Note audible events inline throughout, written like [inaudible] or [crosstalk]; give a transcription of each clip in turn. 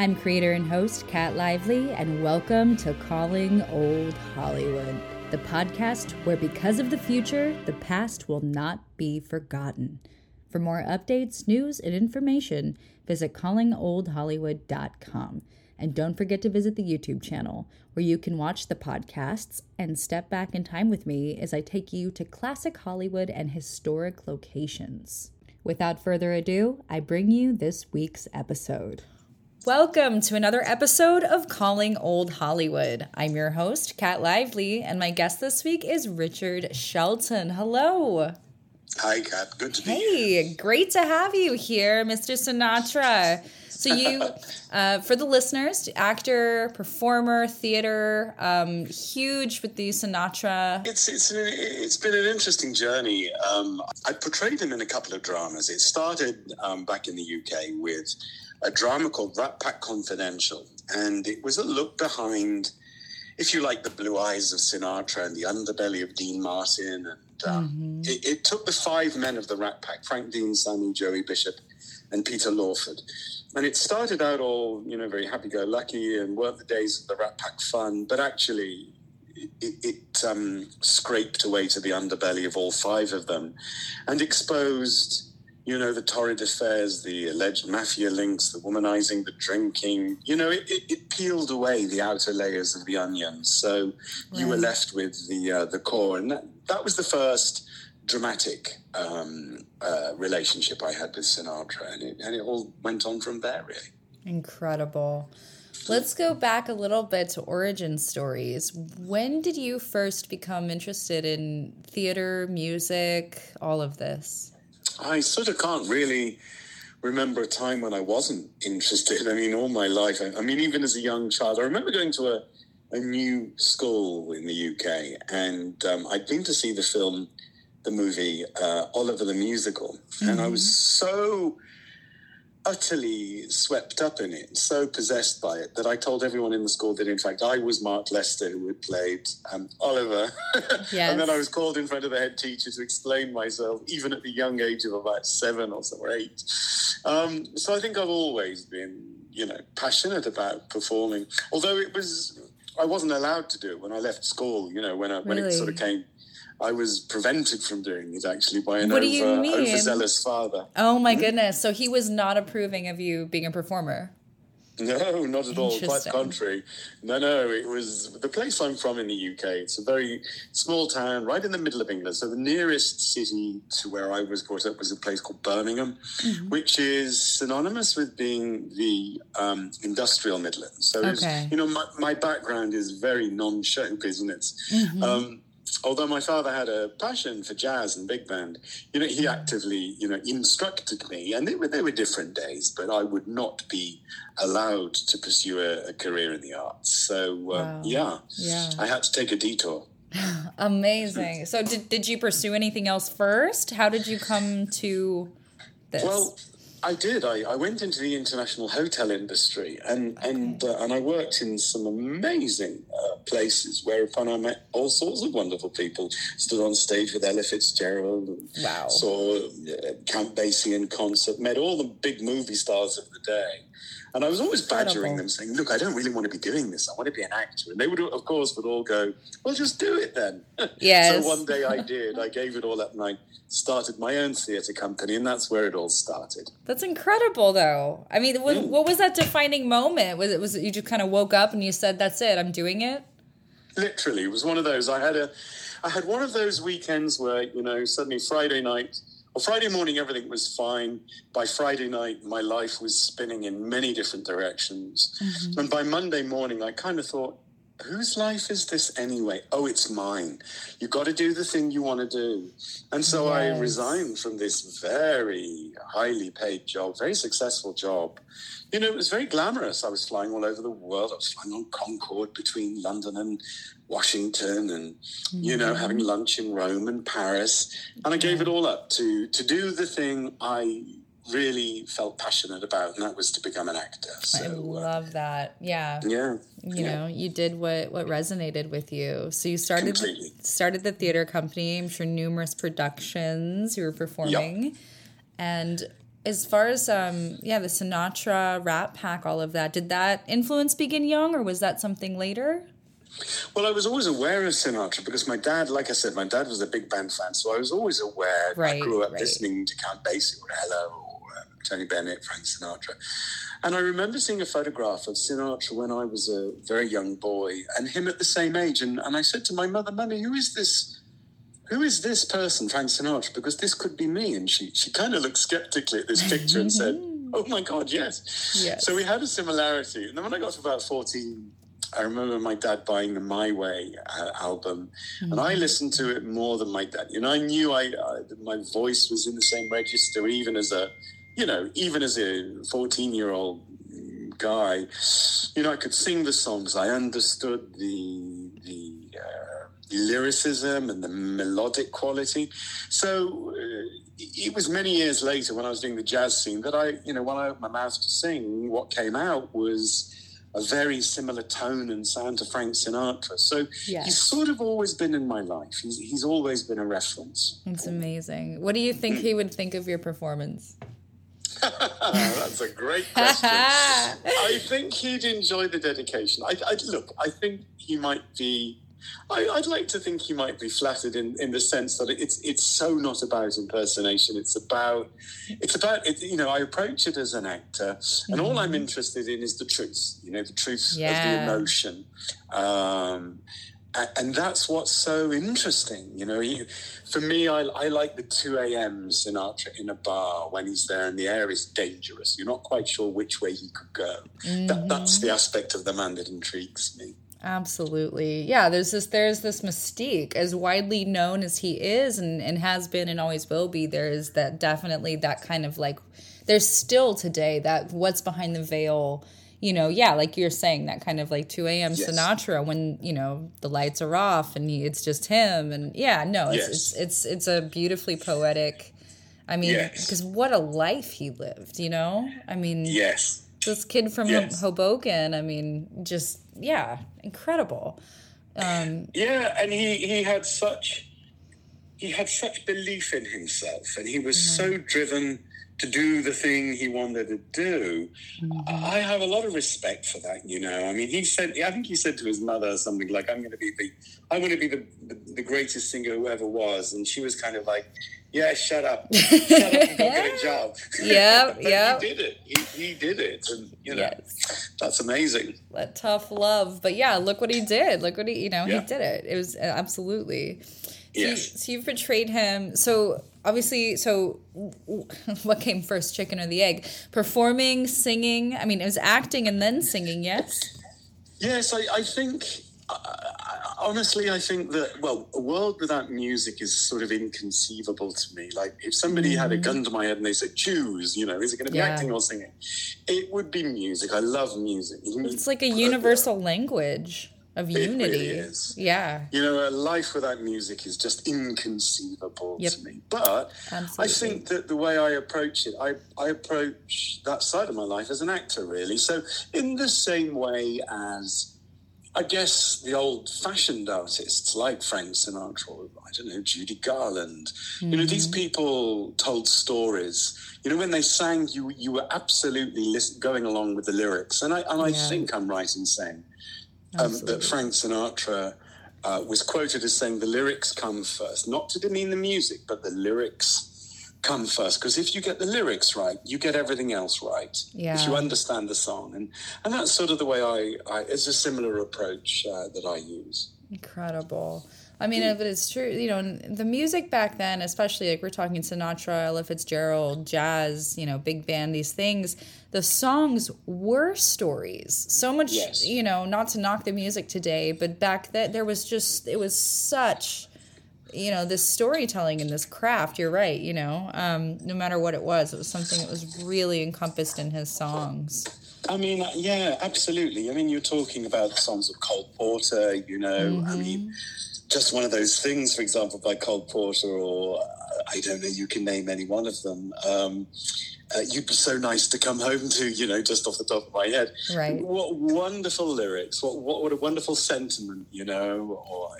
I'm creator and host Kat Lively, and welcome to Calling Old Hollywood, the podcast where, because of the future, the past will not be forgotten. For more updates, news, and information, visit callingoldhollywood.com. And don't forget to visit the YouTube channel, where you can watch the podcasts and step back in time with me as I take you to classic Hollywood and historic locations. Without further ado, I bring you this week's episode. Welcome to another episode of Calling Old Hollywood. I'm your host, Kat Lively, and my guest this week is Richard Shelton. Hello. Hi, Kat. Good to be here. Hey, great to have you here, Mr. Sinatra. So you, [laughs] uh, for the listeners, actor, performer, theater, um, huge with the Sinatra. It's it's an, it's been an interesting journey. Um, I portrayed him in a couple of dramas. It started um, back in the UK with a drama called Rat Pack Confidential, and it was a look behind, if you like, the blue eyes of Sinatra and the underbelly of Dean Martin, and um, it, it took the five men of the Rat Pack: Frank Dean, Sammy, Joey Bishop, and Peter Lawford. And it started out all, you know, very happy-go-lucky and weren't the days of the Rat Pack fun, but actually it, it um, scraped away to the underbelly of all five of them and exposed, you know, the torrid affairs, the alleged mafia links, the womanizing, the drinking. You know, it, it, it peeled away the outer layers of the onion. So you were left with the uh, the core, and that, that was the first dramatic um, uh, relationship I had with Sinatra, and it, and it all went on from there, really. Incredible. Let's go back a little bit to origin stories. When did you first become interested in theater, music, all of this? I sort of can't really remember a time when I wasn't interested. I mean, all my life. I, I mean, even as a young child, I remember going to a, a new school in the UK, and um, I'd been to see the film, the movie uh, Oliver the Musical, and I was so utterly swept up in it, so possessed by it, that I told everyone in the school that, in fact, I was Mark Lester who had played um, Oliver. Yes. [laughs] and then I was called in front of the head teacher to explain myself, even at the young age of about seven or so or eight. Um, so I think I've always been, you know, passionate about performing. Although it was, I wasn't allowed to do it when I left school. You know, when I, when it sort of came. I was prevented from doing it actually by an What over, overzealous father. Oh my goodness. So he was not approving of you being a performer. No, not at all. Quite the contrary. No, no, it was the place I'm from in the UK. It's a very small town right in the middle of England. So the nearest city to where I was brought up was a place called Birmingham, Mm-hmm. which is synonymous with being the um, industrial Midlands. So, Okay. you know, my, my background is very non-show business. Mm-hmm. Um, although my father had a passion for jazz and big band, you know, he actively, you know, instructed me, and they were they were different days, but I would not be allowed to pursue a, a career in the arts. So uh, Wow. yeah, Yeah. I had to take a detour. [laughs] Amazing. So did, did you pursue anything else first? How did you come to this? Well, I did. I, I went into the international hotel industry, and and uh, and I worked in some amazing uh, places. Whereupon I met all sorts of wonderful people. Stood on stage with Ella Fitzgerald. And Wow. Saw uh, Count Basie in concert. Met all the big movie stars of the day. And I was always badgering them, saying, "Look, I don't really want to be doing this. I want to be an actor." And they would, of course, would all go, "Well, just do it then." [laughs] Yes. so one day I [laughs] did. I gave it all up, and I started my own theatre company, and that's where it all started. That's incredible, though. I mean, what, Mm. what was that defining moment? Was it was it you just kind of woke up and you said, "That's it, I'm doing it"? Literally, it was one of those. I had a, I had one of those weekends where you know suddenly Friday night or Friday morning everything was fine. By Friday night, my life was spinning in many different directions, mm-hmm. and by Monday morning, I kind of thought. Whose life is this anyway? Oh, it's mine. You've got to do the thing you want to do. And so I resigned from this very highly paid job, very successful job. You know, it was very glamorous. I was flying all over the world. I was flying on Concorde between London and Washington and, you know, having lunch in Rome and Paris. And I gave it all up to, to do the thing I really felt passionate about, and that was to become an actor. I So, uh, love that. Yeah. yeah. You yeah. know, you did what what resonated with you. So you started Completely. started the theater company. I'm sure numerous productions you were performing, and as far as um yeah the sinatra rat pack all of that did that influence begin young or was that something later well i was always aware of sinatra because my dad like i said my dad was a big band fan so i was always aware right, i grew up right. listening to count basie or ella or um, tony bennett frank sinatra and i remember seeing a photograph of sinatra when i was a very young boy and him at the same age and, and i said to my mother mummy who is this who is this person, Frank Sinatra? Because this could be me. And she, she kind of looked skeptically at this picture and said, [laughs] Oh my God, yes. Yes. So we had a similarity. And then when I got to about 14, I remember my dad buying the My Way uh, album, and I listened to it more than my dad. You know, I knew I, I my voice was in the same register, even as a, you know, even as a 14 year old guy. You know, I could sing the songs. I understood the the uh, lyricism and the melodic quality. So uh, it was many years later when I was doing the jazz scene that I, you know, when I opened my mouth to sing, what came out was a very similar tone and sound to Frank Sinatra. So Yeah. he's sort of always been in my life. He's, he's always been a reference. it's amazing what do you think he would think of your performance [laughs] That's a great question. [laughs] I think he'd enjoy the dedication. I, I look. I think he might be. I, I'd like to think he might be flattered in, in the sense that it's it's so not about impersonation. It's about it's about it, you know. I approach it as an actor, and all I'm interested in is the truth. You know, the truth of the emotion. Um, and that's what's so interesting. You know, he, for me, I, I like the 2 a.m. Sinatra in a bar when he's there and the air is dangerous. You're not quite sure which way he could go. That, that's the aspect of the man that intrigues me. Absolutely. Yeah, there's this there's this mystique as widely known as he is and, and has been and always will be, there is that definitely that kind of like there's still today that what's behind the veil, you know, yeah, like you're saying, that kind of like two AM Yes. Sinatra when, you know, the lights are off and he, it's just him and yeah, no, it's Yes. it's, it's it's a beautifully poetic I mean, Yes. because what a life he lived, you know? I mean, Yes. This kid from Yes. Hoboken, I mean, just yeah, incredible. Um, Yeah, and he, he had such he had such belief in himself, and he was so driven to do the thing he wanted to do. I have a lot of respect for that. You know, I mean, he said, I think he said to his mother something like, "I'm going to be the, I'm going to be the, the greatest singer who ever was," and she was kind of like. Yeah, shut up. [laughs] Shut up and go get a job. [laughs] But yep. He did it. He, he did it. And, you know, Yes. that's amazing. that tough love, but yeah, look what he did. Look what he, you know, Yeah. he did it. It was uh, absolutely. So, you, Yes. so you've portrayed him. So obviously, so [laughs] what came first, chicken or the egg? Performing, singing. I mean, it was acting and then singing. Yes. Yes, I, I think, uh, uh honestly, I think that, well, a world without music is sort of inconceivable to me. Like, if somebody had a mm-hmm. gun to my head and they said, choose, you know, is it going to be Yeah. acting or singing? It would be music. I love music. It's like a uh, universal language of really unity. is. Yeah. You know, a life without music is just inconceivable Yep. to me. But I think that the way I approach it, I, I approach that side of my life as an actor, really. So, in the same way as, I guess, the old fashioned artists like Frank Sinatra, or, I don't know, Judy Garland, you know, these mm-hmm. people told stories. You know, when they sang, you you were absolutely listen, going along with the lyrics. And I, and I Yeah. think I'm right in saying um, that Frank Sinatra uh, was quoted as saying the lyrics come first, not to demean the music, but the lyrics come first. Because if you get the lyrics right, you get everything else right. Yeah. If you understand the song, and and that's sort of the way I, I it's a similar approach uh, that I use. Incredible. I mean, but it's true. You know, the music back then, especially like we're talking Sinatra, Ella Fitzgerald, jazz, you know, big band, these things. The songs were stories. So much, Yes. you know, not to knock the music today, but back then there was just it was such, you know, this storytelling and this craft. You're right. You know, um, no matter what it was, it was something that was really encompassed in his songs. I mean, uh, yeah, absolutely. I mean, you're talking about the songs of Cole Porter, you know. I mean, just one of those things, for example, by Cole Porter, or I don't know, you can name any one of them. Um, uh, you'd be so nice to come home to, you know, just off the top of my head. Right. What wonderful lyrics. What, what, what a wonderful sentiment, you know. Or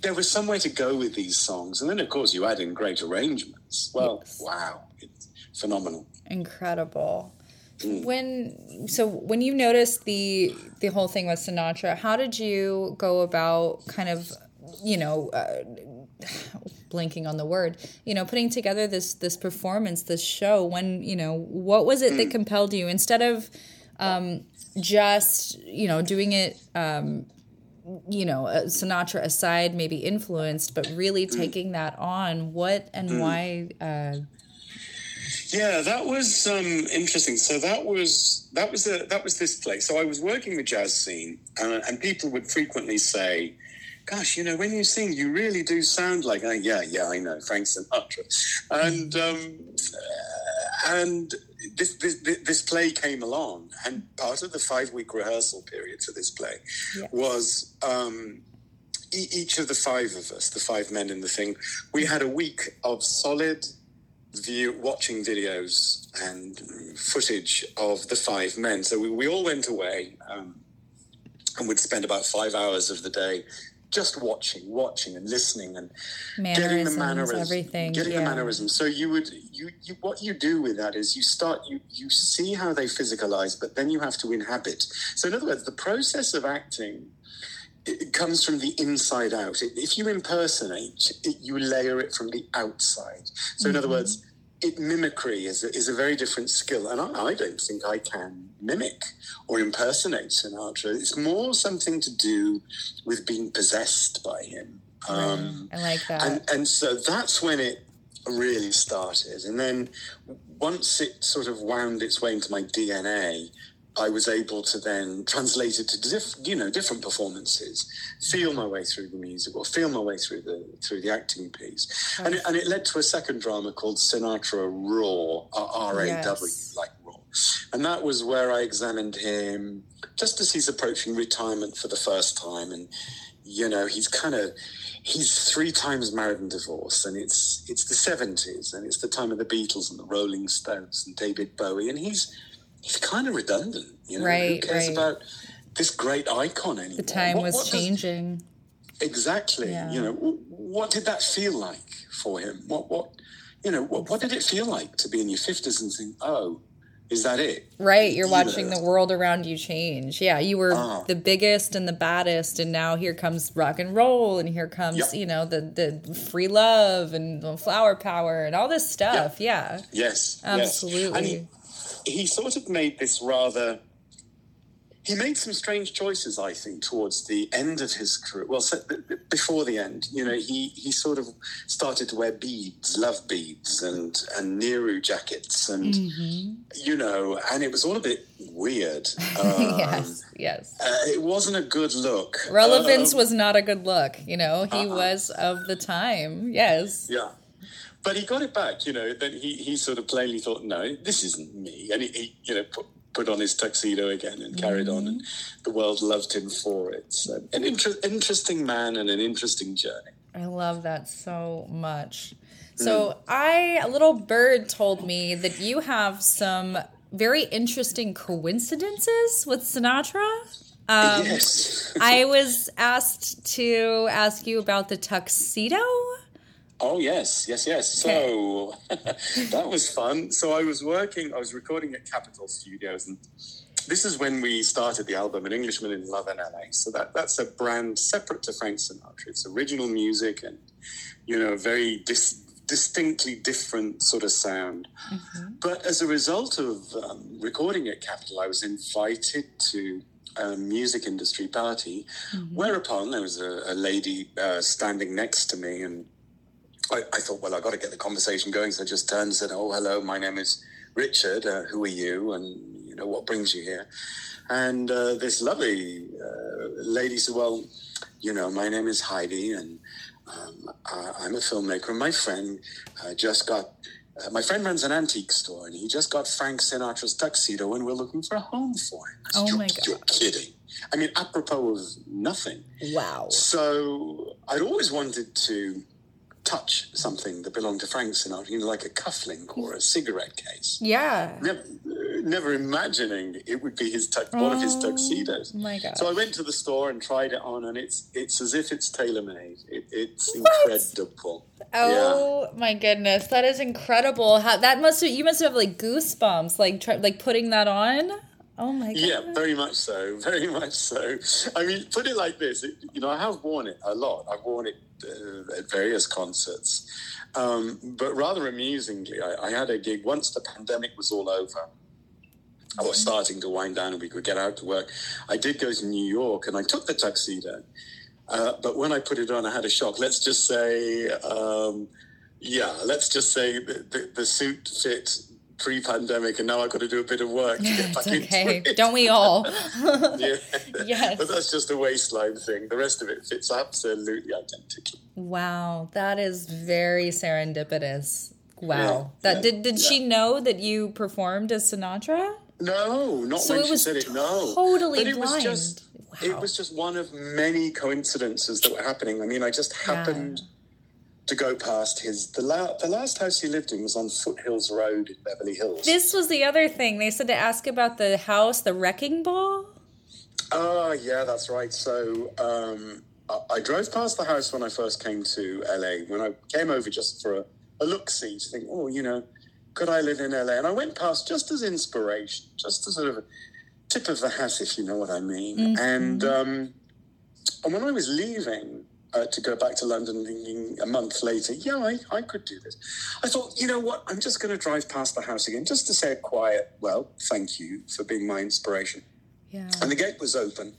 there was somewhere to go with these songs. And then, of course, you add in great arrangements. Well, yes. wow. It's phenomenal. Incredible. Mm. When so when you noticed the the whole thing with Sinatra, how did you go about kind of you know uh, [sighs] blinking on the word you know putting together this this performance this show when you know what was it that mm. compelled you instead of um, just you know doing it um, you know uh, sinatra aside maybe influenced but really mm. taking that on what and mm. why uh, yeah that was um, interesting so that was that was a, that was this place so i was working the jazz scene and, and people would frequently say gosh, you know, when you sing, you really do sound like, oh, yeah, yeah, I know, Frank Sinatra. And, um, and this, this, this play came along, and part of the five week rehearsal period for this play was um, each of the five of us, the five men in the thing, we had a week of solid view watching videos and footage of the five men. So we, we all went away um, and would spend about five hours of the day just watching, watching, and listening, and getting the mannerisms, everything, getting yeah. the mannerisms. So you would you, you what you do with that is you start you you see how they physicalize, but then you have to inhabit. So in other words, the process of acting it comes from the inside out. If you impersonate, it, you layer it from the outside. So in mm-hmm. other words it mimicry is a, is a very different skill, and I, I, don't think I can mimic or impersonate Sinatra. It's more something to do with being possessed by him. Um, I like that, and, and so that's when it really started. And then once it sort of wound its way into my DNA, I was able to then translate it to diff, you know different performances, feel my way through the music or feel my way through the through the acting piece, and it, and it led to a second drama called Sinatra Raw, R A W, like Raw, and that was where I examined him just as he's approaching retirement for the first time, and you know he's kind of he's three times married and divorced, and it's it's the seventies, and it's the time of the Beatles and the Rolling Stones and David Bowie, and he's he's kind of redundant. You know, right, who cares right. about this great icon anymore? The time what, was what changing. Does, exactly. Yeah. You know, what did that feel like for him? What what you know, what, what did it feel like to be in your fifties and think, oh, is that it? Right. You're watching the world around you change. Yeah. You were uh, the biggest and the baddest. And now here comes rock and roll. And here comes, yeah. you know, the, the free love and the flower power and all this stuff. Yeah. yeah. Yes. Absolutely. Yes he sort of made this rather he made some strange choices, I think, towards the end of his career. Well, before the end, you know, he, he sort of started to wear beads, love beads, and and Nehru jackets, and mm-hmm. you know, and it was all a bit weird. [laughs] Um, yes, yes. Uh, it wasn't a good look. Relevance um, was not a good look. You know, he uh-uh. was of the time. Yes. Yeah but he got it back. You know, then he, he sort of plainly thought, no, this isn't me, and he, he you know put, put on his tuxedo again and carried mm-hmm. on, and mm-hmm. the world loved him for it. So, an inter- interesting man and an interesting journey. I love that so much. So mm. I, a little bird told me that you have some very interesting coincidences with Sinatra. Um, yes. [laughs] I was asked to ask you about the tuxedo. Oh yes, yes, yes. So [laughs] that was fun. So I was working. I was recording at Capitol Studios, and this is when we started the album "An Englishman in Love in LA." So that that's a brand separate to Frank Sinatra. It's original music, and you know, very dis- distinctly different sort of sound. Mm-hmm. But as a result of um, recording at Capitol, I was invited to a music industry party, mm-hmm. whereupon there was a, a lady uh, standing next to me and I, I thought, well, I've got to get the conversation going. So I just turned and said, "Oh, hello, my name is Richard. Uh, who are you? And you know, what brings you here?" And uh, this lovely uh, lady said, "Well, you know, my name is Heidi, and um, I, am a filmmaker. My friend uh, just got." Uh, my friend runs an antique store, and he just got Frank Sinatra's tuxedo, and we're looking for a home for him. Oh my god! You're kidding. I mean, apropos of nothing. Wow. So I'd always wanted to touch something that belonged to Frank Sinatra, you know, like a cufflink or a cigarette case. Yeah. Never, never imagining it would be his tux- one of his Oh, tuxedos. my God. So I went to the store and tried it on, and it's it's as if it's tailor made. It, it's What? incredible. Oh my goodness, that is incredible. How that must have, you must have like goosebumps, like try, like putting that on. Oh my god. Yeah, very much so. [laughs] Very much so. I mean, put it like this: it, you know, I have worn it a lot. I've worn it uh, at various concerts, um, but rather amusingly, I, I had a gig once the pandemic was all over. I was starting to wind down, and we could get out to work. I did go to New York, and I took the tuxedo. Uh, but when I put it on, I had a shock. Let's just say, um, yeah, let's just say the, the, the suit fit pre-pandemic, and now I've got to do a bit of work to get [laughs] back okay. into it. Don't we all? [laughs] [laughs] yeah. Yes. But that's just a waistline thing. The rest of it fits absolutely identically. wow, that is very serendipitous. Wow. Yeah, that yeah, did did she know that you performed as Sinatra? No, not So when she said it. No, totally but it was just Wow. it was just one of many coincidences that were happening. I mean, I just Yeah. To go past his the la- the last house he lived in was on Foothills Road in Beverly Hills. This was the other thing. They said to ask about the house, the wrecking ball. Oh, yeah, that's right. So um, I, I drove past the house when I first came to LA. When I came over just for a, a look see to think, oh, you know, could I live in LA? And I went past just as inspiration, just as sort of a tip of the hat, if you know what I mean. And um, and when I was leaving uh, to go back to London, thinking a month later, yeah, I, I could do this. I thought, you know what? I'm just going to drive past the house again, just to say a quiet, well, thank you for being my inspiration. Yeah. And the gate was open,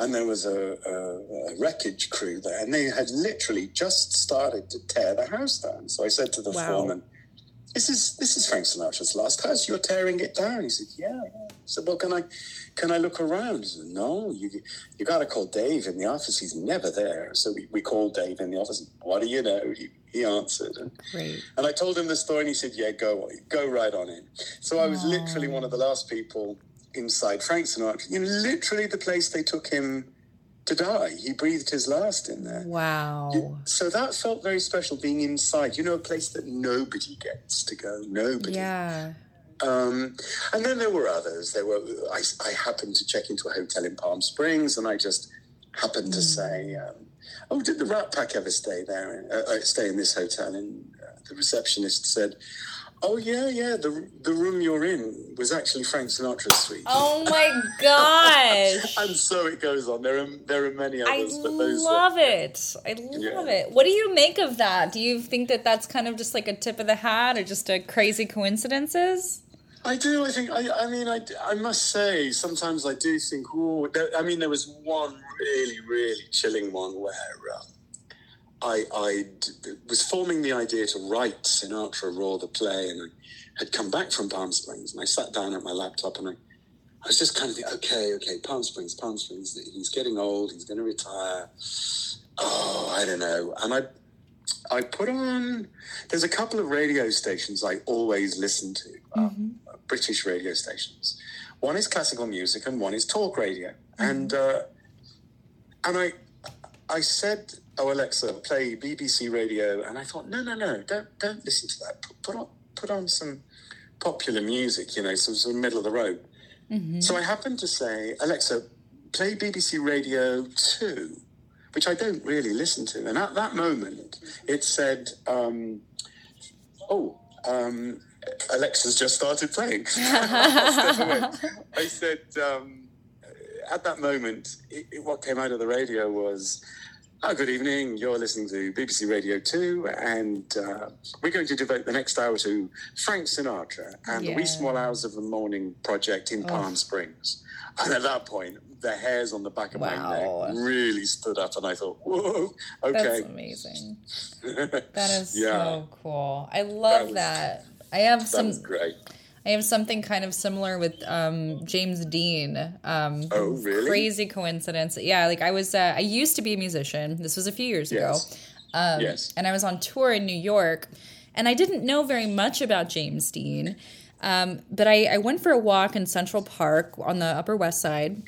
and there was a, a, a wreckage crew there, and they had literally just started to tear the house down. So I said to the Wow. foreman, "This is this is Frank Sinatra's last house. You're tearing it down." He said, "Yeah." yeah. I said, "Well, can I can I look around?" He said, "No, you you got to call Dave in the office. He's never there." So we, we called Dave in the office. What do you know? He, he answered, and Great. and I told him the story, and he said, "Yeah, go go right on in." So I was literally one of the last people inside Frank Sinatra. You know, literally the place they took him to die. He breathed his last in there. Wow. So that felt very special being inside. You know, a place that nobody gets to go. Nobody. Yeah. Um, and then there were others. There were. I, I happened to check into a hotel in Palm Springs, and I just happened to say, um, "Oh, did the Rat Pack ever stay there? Uh, uh, stay in this hotel?" And uh, the receptionist said, "Oh yeah, yeah. The the room you're in was actually Frank Sinatra's suite." Oh [laughs] my gosh. [laughs] And so it goes on. There are there are many I others, but those. love it. I love Yeah. it. What do you make of that? Do you think that that's kind of just like a tip of the hat or just a crazy coincidences? I do. I think. I. I mean, I. I must say, sometimes I do think. Oh, I mean, there was one really, really chilling one where um, I. I was forming the idea to write Sinatra Raw the play, and I had come back from Palm Springs, and I sat down at my laptop, and I. I was just kind of thinking, okay, okay, Palm Springs, Palm Springs. He's getting old. He's going to retire. Oh, I don't know. And I, I put on. There's a couple of radio stations I always listen to. Um, British radio stations. One is classical music and one is talk radio. And uh, and I I said, "Oh Alexa, play BBC radio." And I thought, "No, no, no, don't don't listen to that. Put, put on put on some popular music, you know, some sort of middle of the road." So I happened to say, "Alexa, play BBC Radio 2." Which I don't really listen to. And at that moment, it said, um, oh, um, Alexa's just started playing. [laughs] [laughs] I said, um, at that moment, it, it- what came out of the radio was, oh, good evening, you're listening to BBC Radio 2, and uh, we're going to devote the next hour to Frank Sinatra and the Wee Small Hours of the Morning project in Palm Springs. And at that point, the hairs on the back of Wow. my neck really stood up, and I thought, whoa, That's okay. amazing. That is [laughs] Yeah. so cool. I love was- that. I have That some great. I have something kind of similar with um, James Dean. Um, Oh, really? Crazy coincidence. Yeah, like I was, uh, I used to be a musician. This was a few years Yes. ago. Um, yes. And I was on tour in New York, and I didn't know very much about James Dean. Um, but I, I went for a walk in Central Park on the Upper West Side,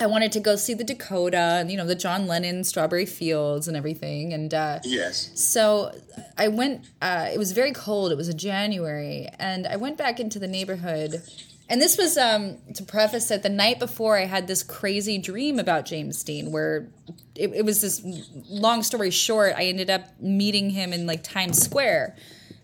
I wanted to go see the Dakota and you know the John Lennon Strawberry Fields and everything. And uh, yes, so I went. Uh, it was very cold. It was a January, and I went back into the neighborhood. And this was um, to preface it. The night before, I had this crazy dream about James Dean, where it, it was this. Long story short, I ended up meeting him in like Times Square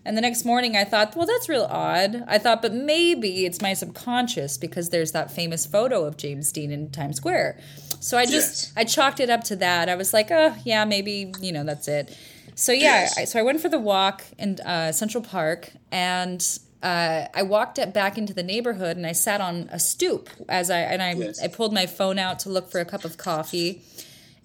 and the next morning I thought, well, that's real odd. I thought, but maybe it's my subconscious because there's that famous photo of James Dean in Times Square. So I just yes. I chalked it up to that. I was like, oh yeah, maybe you know that's it. So yeah, yes. I, so I went for the walk in uh, Central Park, and uh, I walked back into the neighborhood, and I sat on a stoop as I and I yes. I pulled my phone out to look for a cup of coffee.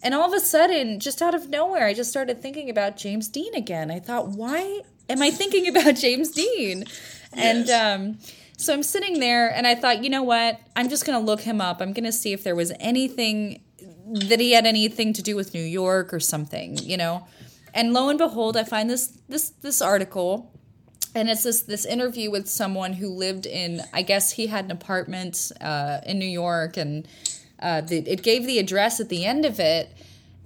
And all of a sudden, just out of nowhere, I just started thinking about James Dean again. I thought, why am I thinking about [laughs] James Dean? And um, so I'm sitting there and I thought, you know what? I'm just going to look him up. I'm going to see if there was anything that he had anything to do with New York or something, you know? And lo and behold, I find this this this article and it's this this interview with someone who lived in I guess he had an apartment uh, in New York and uh, the, it gave the address at the end of it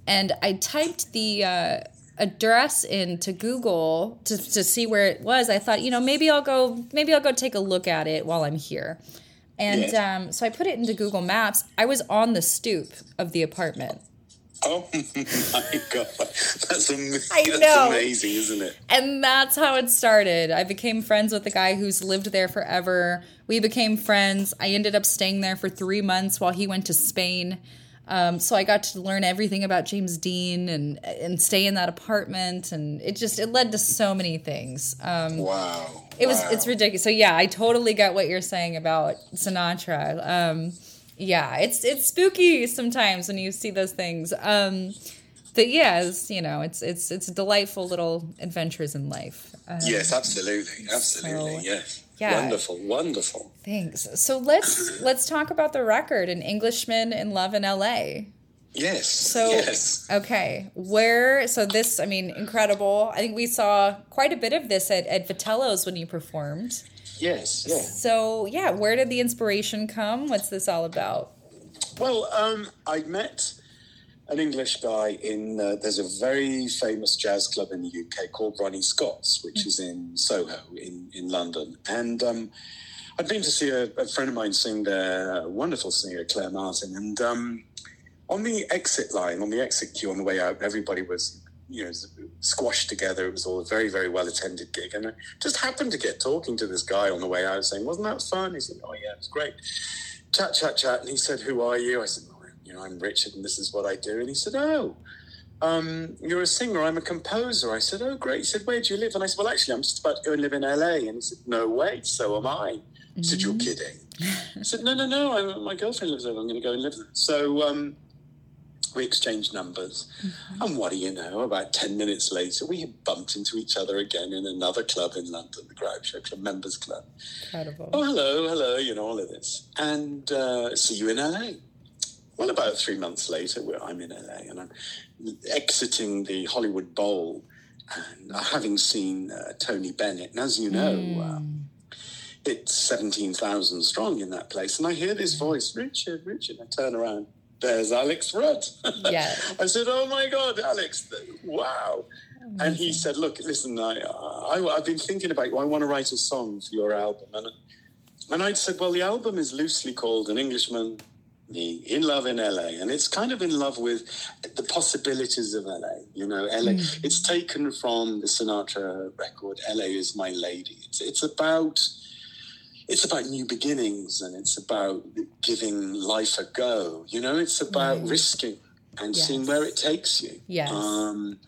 and I typed the uh, address into Google to, to see where it was, I thought, you know, maybe I'll go maybe I'll go take a look at it while I'm here. And um, so I put it into Google Maps. I was on the stoop of the apartment. Oh [laughs] my god, that's, am- I know. that's amazing, isn't it? And that's how it started. I became friends with the guy who's lived there forever. We became friends. I ended up staying there for three months while he went to Spain. Um, so I got to learn everything about James Dean and and stay in that apartment, and it just it led to so many things. Um, wow, it was wow. it's ridiculous. So yeah, I totally get what you're saying about Sinatra. Um, yeah, it's it's spooky sometimes when you see those things. Um, but yeah, it's, you know, it's it's it's delightful little adventures in life. Um, yes, absolutely, absolutely, so, yes. Yeah. Wonderful, wonderful. Thanks. So let's let's talk about the record, An Englishman in Love in L.A. Yes. So yes. okay, where? So this, I mean, incredible. I think we saw quite a bit of this at at Vitello's when you performed. Yes. Yeah. So yeah, where did the inspiration come? What's this all about? Well, um, I met an English guy in. Uh, there's a very famous jazz club in the UK called Ronnie Scott's, which is in Soho in in London, and. Um, I'd been to see a, a, friend of mine sing there, a wonderful singer, Claire Martin, and um, on the exit line, on the exit queue on the way out, everybody was, you know, squashed together. It was all a very, very well attended gig, and I just happened to get talking to this guy on the way out, saying, "Wasn't that fun?" He said, "Oh yeah, it was great." Chat, chat, chat, and he said, "Who are you?" I said, you know, I'm Richard and this is what I do. And he said, Oh, um, you're a singer, I'm a composer. I said, Oh, great. He said, Where do you live? And I said, Well, actually, I'm just about to go and live in LA. And he said, No way, so am I. He said, You're mm-hmm. kidding. [laughs] I said, No, no, no, I, my girlfriend lives there. I'm going to go and live there. So um, we exchanged numbers. Mm-hmm. And what do you know? About 10 minutes later, we had bumped into each other again in another club in London, the Groucho Club, Members Club. Incredible. Oh, hello, hello, you know, all of this. And uh, see you in LA. Well, about three months later, I'm in LA and I'm exiting the Hollywood Bowl and having seen uh, Tony Bennett. And as you know, mm. uh, it's 17,000 strong in that place. And I hear this voice, Richard, Richard. I turn around, there's Alex Rudd. [laughs] Yeah. I said, oh my God, Alex, wow. Amazing. And he said, look, listen, I, I, have been thinking about you. I want to write a song for your album. And, and I said, well, the album is loosely called An Englishman in love in LA, and it's kind of in love with the possibilities of LA. You know, LA. Mm. It's taken from the Sinatra record. LA is my lady. It's it's about it's about new beginnings, and it's about giving life a go. You know, it's about mm. risking and yes. seeing where it takes you. Yes. Um,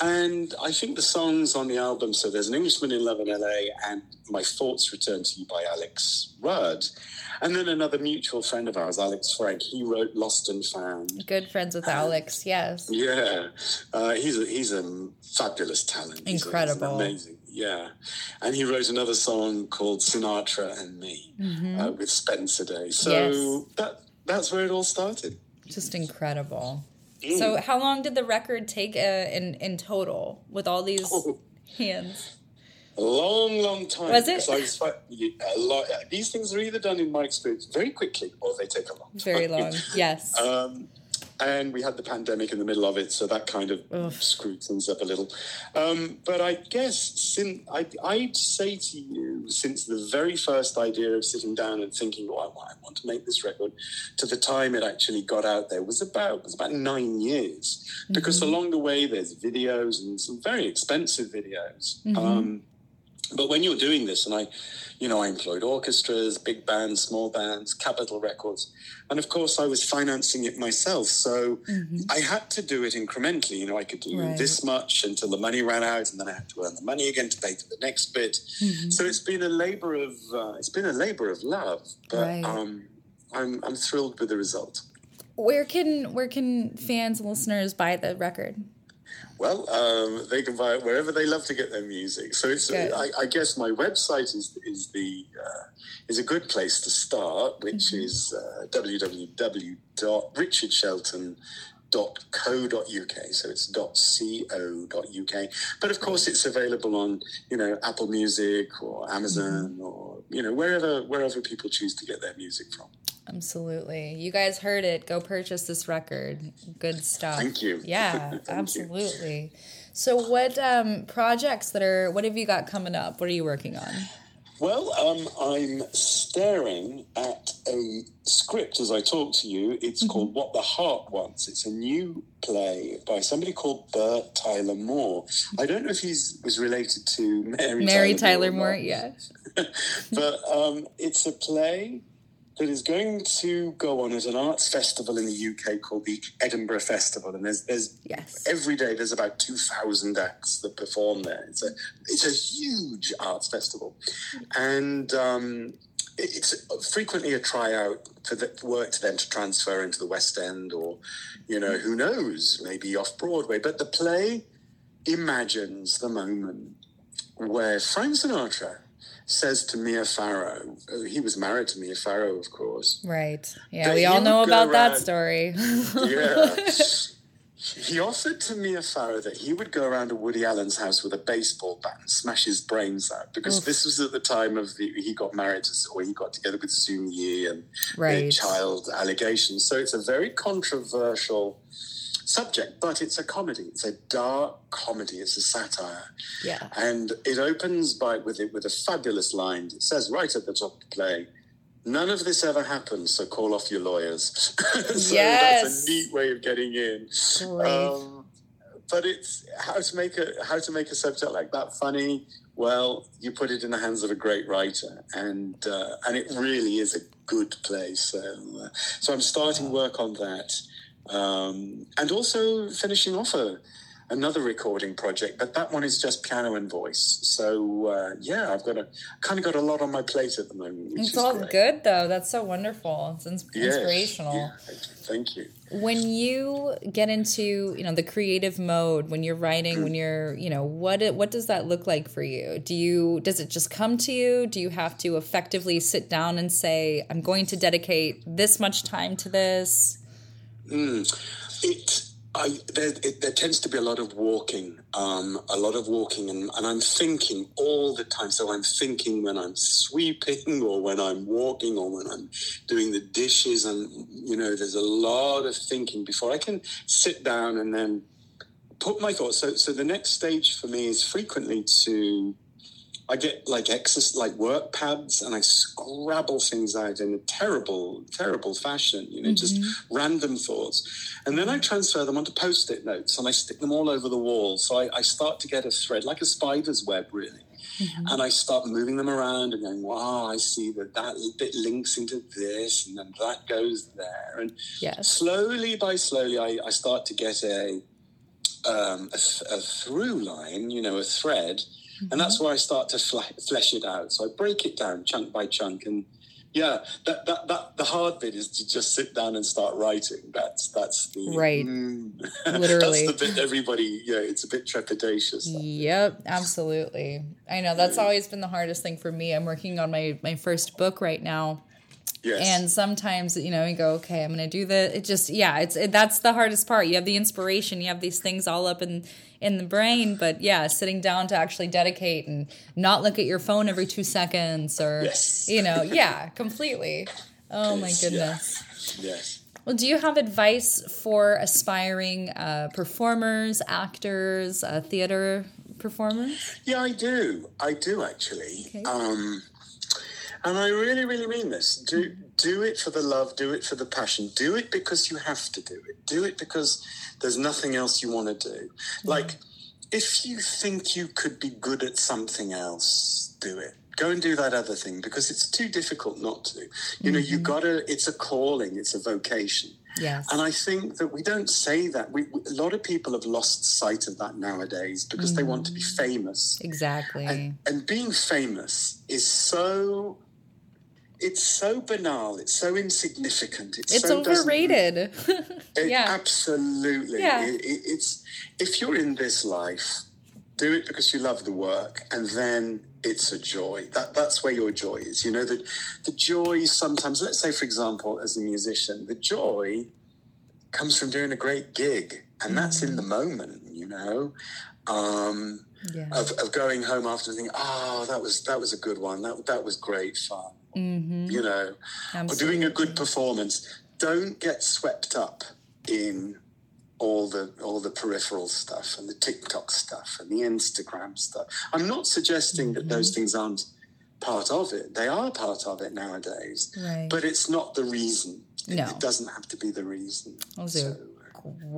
and I think the songs on the album, so there's An Englishman in Love in LA and My Thoughts Return to You by Alex Rudd. And then another mutual friend of ours, Alex Frank, he wrote Lost and Found. Good friends with Alex, yes. Yeah. Uh, he's, a, he's a fabulous talent. Incredible. He's amazing. Yeah. And he wrote another song called Sinatra and Me mm-hmm. uh, with Spencer Day. So yes. that, that's where it all started. Just incredible. Mm. So, how long did the record take uh, in in total with all these oh. hands? A long, long time. Was it? I was, a lot, these things are either done, in my experience, very quickly or they take a long time. Very long, [laughs] yes. um, and we had the pandemic in the middle of it, so that kind of Ugh. screwed things up a little. Um, but I guess since I, I'd say to you, since the very first idea of sitting down and thinking, "Oh, I, I want to make this record," to the time it actually got out there was about was about nine years. Because along the way, there's videos and some very expensive videos. Um, but when you're doing this, and I, you know, I employed orchestras, big bands, small bands, Capitol Records, and of course I was financing it myself. So I had to do it incrementally. You know, I could do Right. this much until the money ran out, and then I had to earn the money again to pay for the next bit. So it's been a labor of uh, it's been a labor of love, but Right. um, I'm I'm thrilled with the result. Where can where can fans and listeners buy the record? Well, um, they can buy it wherever they love to get their music. So it's. I, I guess my website is is the uh, is a good place to start, which Mm-hmm. is uh, www.richardshelton.co.uk. So it's .co.uk. But of course, it's available on you know Apple Music or Amazon Mm-hmm. or you know wherever wherever people choose to get their music from. Absolutely. You guys heard it. Go purchase this record. Good stuff. Thank you. Yeah, [laughs] Thank you. absolutely. So what um projects that are what have you got coming up? What are you working on? Well, um, I'm staring at a script as I talk to you. It's Mm-hmm. called What the Heart Wants. It's a new play by somebody called Bert Tyler Moore. I don't know if he was related to Mary, Mary Tyler, Tyler Moore, yeah. [laughs] but um, it's a play that is going to go on at an arts festival in the UK called the Edinburgh Festival, and there's there's Yes. every day there's about 2,000 acts that perform there. It's a it's a huge arts festival, and um, it's frequently a tryout for the work to then to transfer into the West End or, you know, who knows, maybe off Broadway. But the play imagines the moment where Frank Sinatra says to Mia Farrow, uh, he was married to Mia Farrow, of course. Right. Yeah, we all know about that story. [laughs] Yeah. he offered to Mia Farrow that he would go around to Woody Allen's house with a baseball bat and smash his brains out because this was at the time of the he got married to, or he got together with Soon Yi and the Right. child allegations. So it's a very controversial subject, but it's a comedy. It's a dark comedy. It's a satire. yeah. And it opens by with it with a fabulous line. It says right at the top of the play, "None of this ever happens, so call off your lawyers." [laughs] so Yes. that's a neat way of getting in. Um, but it's how to make a how to make a subject like that funny. Well, you put it in the hands of a great writer, and uh, and it really is a good play. So, uh, so I'm starting work on that, um, and also finishing off a another recording project. But that one is just piano and voice. So uh, yeah, I've got a kind of got a lot on my plate at the moment. It's all great. good though. That's so wonderful. It's ins- Yes, inspirational. yeah, thank you. when you get into you know the creative mode when you're writing when you're you know what it, what does that look like for you do you does it just come to you do you have to effectively sit down and say i'm going to dedicate this much time to this It, I, there, it, there tends to be a lot of walking, um, a lot of walking, and, and I'm thinking all the time. So I'm thinking when I'm sweeping, or when I'm walking, or when I'm doing the dishes, and you know, there's a lot of thinking before I can sit down and then put my thoughts. So, so the next stage for me is frequently to I get like exercise, like work pads, and I scrabble things out in a terrible, terrible fashion. You know, just random thoughts, and then I transfer them onto post-it notes, and I stick them all over the wall. So I, I start to get a thread, like a spider's web, really. And I start moving them around and going, wow, I see that that bit links into this, and then that goes there, and yes slowly by slowly, I, I start to get a, um, a, a through line, you know, a thread, and that's where I start to fle- flesh it out. So I break it down chunk by chunk, and yeah, that, that that the hard bit is to just sit down and start writing. That's that's the Right. mm, [laughs] Literally. that's the bit everybody. Yeah, it's a bit trepidatious. Yep, absolutely. I know that's always been the hardest thing for me. I'm working on my my first book right now, Yes. And sometimes, you know, you go, okay, I'm going to do the, it just, yeah, it's, it, that's the hardest part. You have the inspiration, you have these things all up in, in the brain, but yeah, sitting down to actually dedicate and not look at your phone every two seconds or, Yes. you know, yeah, completely. Oh my Yes, goodness. yes. Well, do you have advice for aspiring uh, performers, actors, uh, theater performers? Yeah, I do. I do actually. Okay. Um, and I really, really mean this. Do do it for the love. Do it for the passion. Do it because you have to do it. Do it because there's nothing else you want to do. Mm. Like, if you think you could be good at something else, do it. Go and do that other thing because it's too difficult not to. You know, you mm-hmm. gotta. It's a calling. It's a vocation. Yes. And I think that we don't say that. We, we- a lot of people have lost sight of that nowadays because they want to be mm. famous. exactly. And, and being famous is so. It's so banal. It's so insignificant. It's, it's so overrated. [laughs] It- yeah. absolutely. Yeah. It, it, it's if you're in this life, do it because you love the work, and then it's a joy. That that's where your joy is. You know that the joy sometimes. Let's say, for example, as a musician, the joy comes from doing a great gig, and that's in the moment. You know. Um, yeah. of, of going home after thinking, oh, that was that was a good one. That that was great fun. Mm-hmm. You know, or doing a good performance. Don't get swept up in all the all the peripheral stuff and the TikTok stuff and the Instagram stuff. I'm not suggesting that those things aren't part of it. They are part of it nowadays, Right. but it's not the reason. It, No. it doesn't have to be the reason. Are So,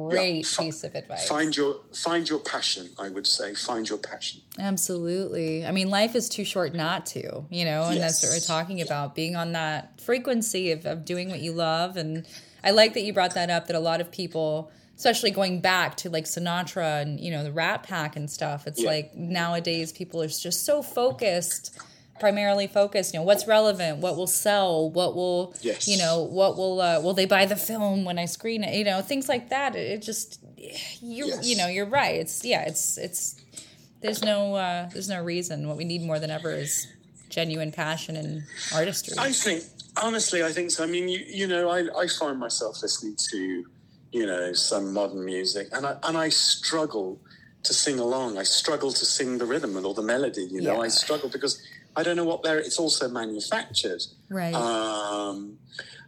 Great fi- piece of advice. find your find your passion. I would say find your passion. Absolutely. I mean, life is too short not to, you know, and that's what we're Yes. talking about being on that frequency of, of doing what you love. And I like that you brought that up that a lot of people, especially going back to like Sinatra and, you know, the Rat Pack and stuff, it's Yeah. like nowadays people are just so focused. Primarily focused, you know, what's relevant, what will sell, what will, Yes. you know, what will, uh, will they buy the film when I screen it, you know, things like that. It, it just, you, Yes. you know, you're right. It's yeah, it's it's there's no uh, there's no reason. What we need more than ever is genuine passion and artistry. I think honestly, I think so. I mean, you you know, I, I find myself listening to you know some modern music, and I and I struggle to sing along. I struggle to sing the rhythm or the melody. You know, Yeah. I struggle because I don't know what they're. It's also manufactured. right. Um,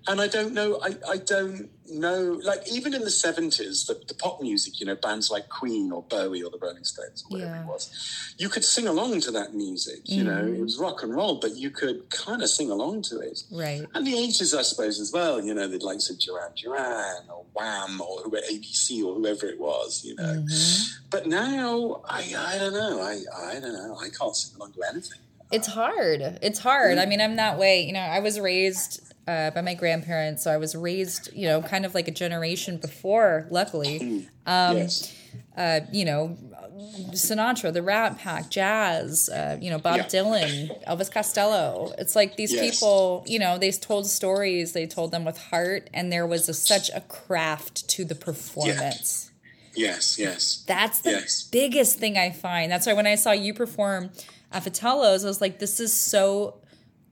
and I don't know. I, I don't know. Like even in the seventies, the, the pop music, you know, bands like Queen or Bowie or the Rolling Stones, or whatever Yeah. it was, you could sing along to that music. You know, Mm-hmm. it was rock and roll, but you could kind of sing along to it. right. And the ages, I suppose, as well. You know, the likes of Duran Duran or Wham or whoever, ABC or whoever it was. You know, Mm-hmm. but now I I don't know. I I don't know. I can't sing along to anything. It's hard. It's hard. I mean, I'm that way. You know, I was raised uh, by my grandparents, so I was raised, you know, kind of like a generation before. Luckily, Um, yes. uh, you know, Sinatra, the Rat Pack, jazz, uh, you know, Bob Yeah. Dylan, Elvis Costello. It's like these Yes. people, you know, they told stories, they told them with heart, and there was a, such a craft to the performance. Yes. Yes. That's the Yes. biggest thing I find. That's why when I saw you perform at Vitello's, I was like, this is so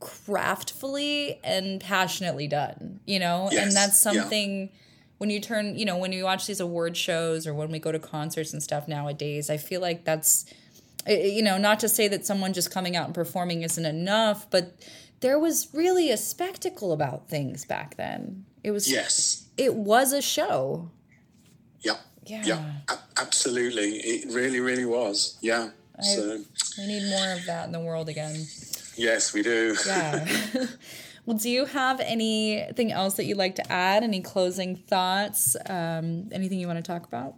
craftfully and passionately done, you know? Yes, And that's yeah. something when you turn, you know, when you watch these award shows or when we go to concerts and stuff nowadays, I feel like that's, eh, eh, you know, not to say that someone just coming out and performing isn't enough, but there was really a spectacle about things back then. It was, Yes. it was a show. Yeah. Yeah. Yeah. Absolutely. It really, really was. Yeah. So We need more of that in the world again. yes, we do. Yeah. [laughs] [laughs] well, do you have anything else that you'd like to add? Any closing thoughts? Um, anything you want to talk about?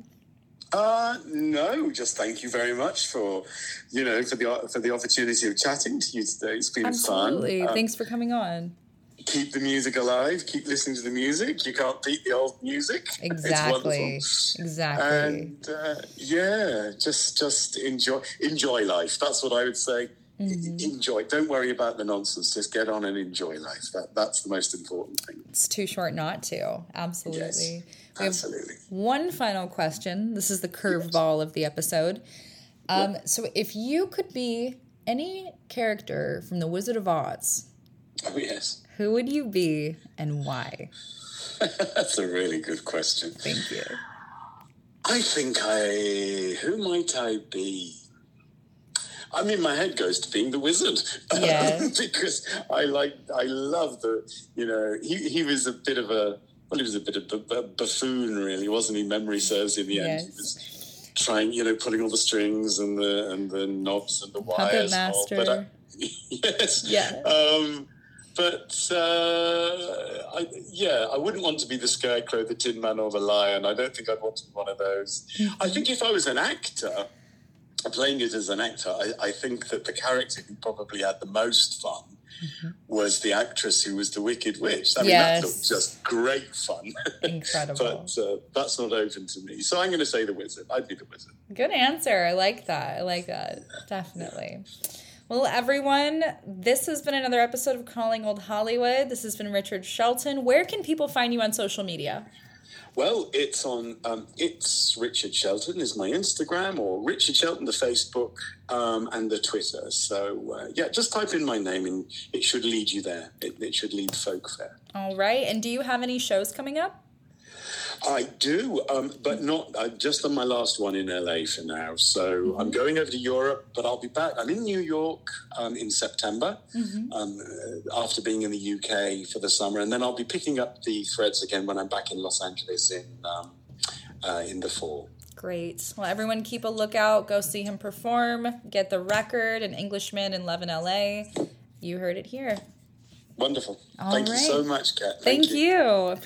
Uh, no, just thank you very much for, you know, for the for the opportunity of chatting to you today. It's been Absolutely. fun. Uh, Thanks for coming on. Keep the music alive. Keep listening to the music. You can't beat the old music. Exactly. It's. Exactly. And uh, yeah, just just enjoy enjoy life. That's what I would say. Mm-hmm. Enjoy. Don't worry about the nonsense. Just get on and enjoy life. That that's the most important thing. it's too short not to. Absolutely. Have Absolutely. one final question. This is the curveball of the episode. Um, So, if you could be any character from The Wizard of Oz, Oh, yes. Who would you be and why? [laughs] That's a really good question. Thank you. I think I. Who might I be? I mean, my head goes to being the wizard. [laughs] Yeah. because I like, I love the, you know, he, he was a bit of a, well, he was a bit of a, buffoon, really, wasn't he? Memory serves in the end. Yes. He was trying, you know, pulling all the strings and the and the knobs and the Puppet wires. and all, but I- [laughs] yes. Yeah. Um, but uh, I, yeah, I wouldn't want to be the scarecrow, the tin man, or the lion. I don't think I'd want to be one of those. I think if I was an actor, playing it as an actor, I, I think that the character who probably had the most fun was the actress who was the Wicked Witch. I mean, Yes. that looked just great fun. Incredible. [laughs] but uh, that's not open to me. So I'm going to say the wizard. I'd be the wizard. Good answer. I like that. I like that. Definitely. Well, everyone, this has been another episode of Calling Old Hollywood. This has been Richard Shelton. Where can people find you on social media? Well, it's on. Um, it's Richard Shelton is my Instagram, or Richard Shelton the Facebook um, and the Twitter. So uh, yeah, just type in my name and it should lead you there. It, it should lead folk there. All right. And do you have any shows coming up? I do, um, but not uh, just on my last one in LA for now. So I'm going over to Europe, but I'll be back. I'm in New York um, in September um, uh, after being in the UK for the summer, and then I'll be picking up the threads again when I'm back in Los Angeles in um, uh, in the fall. Great. Well, everyone keep a lookout. Go see him perform. Get the record, An Englishman in Love in LA. You heard it here. Wonderful. All Thank right. you so much, Kat. Thank, you.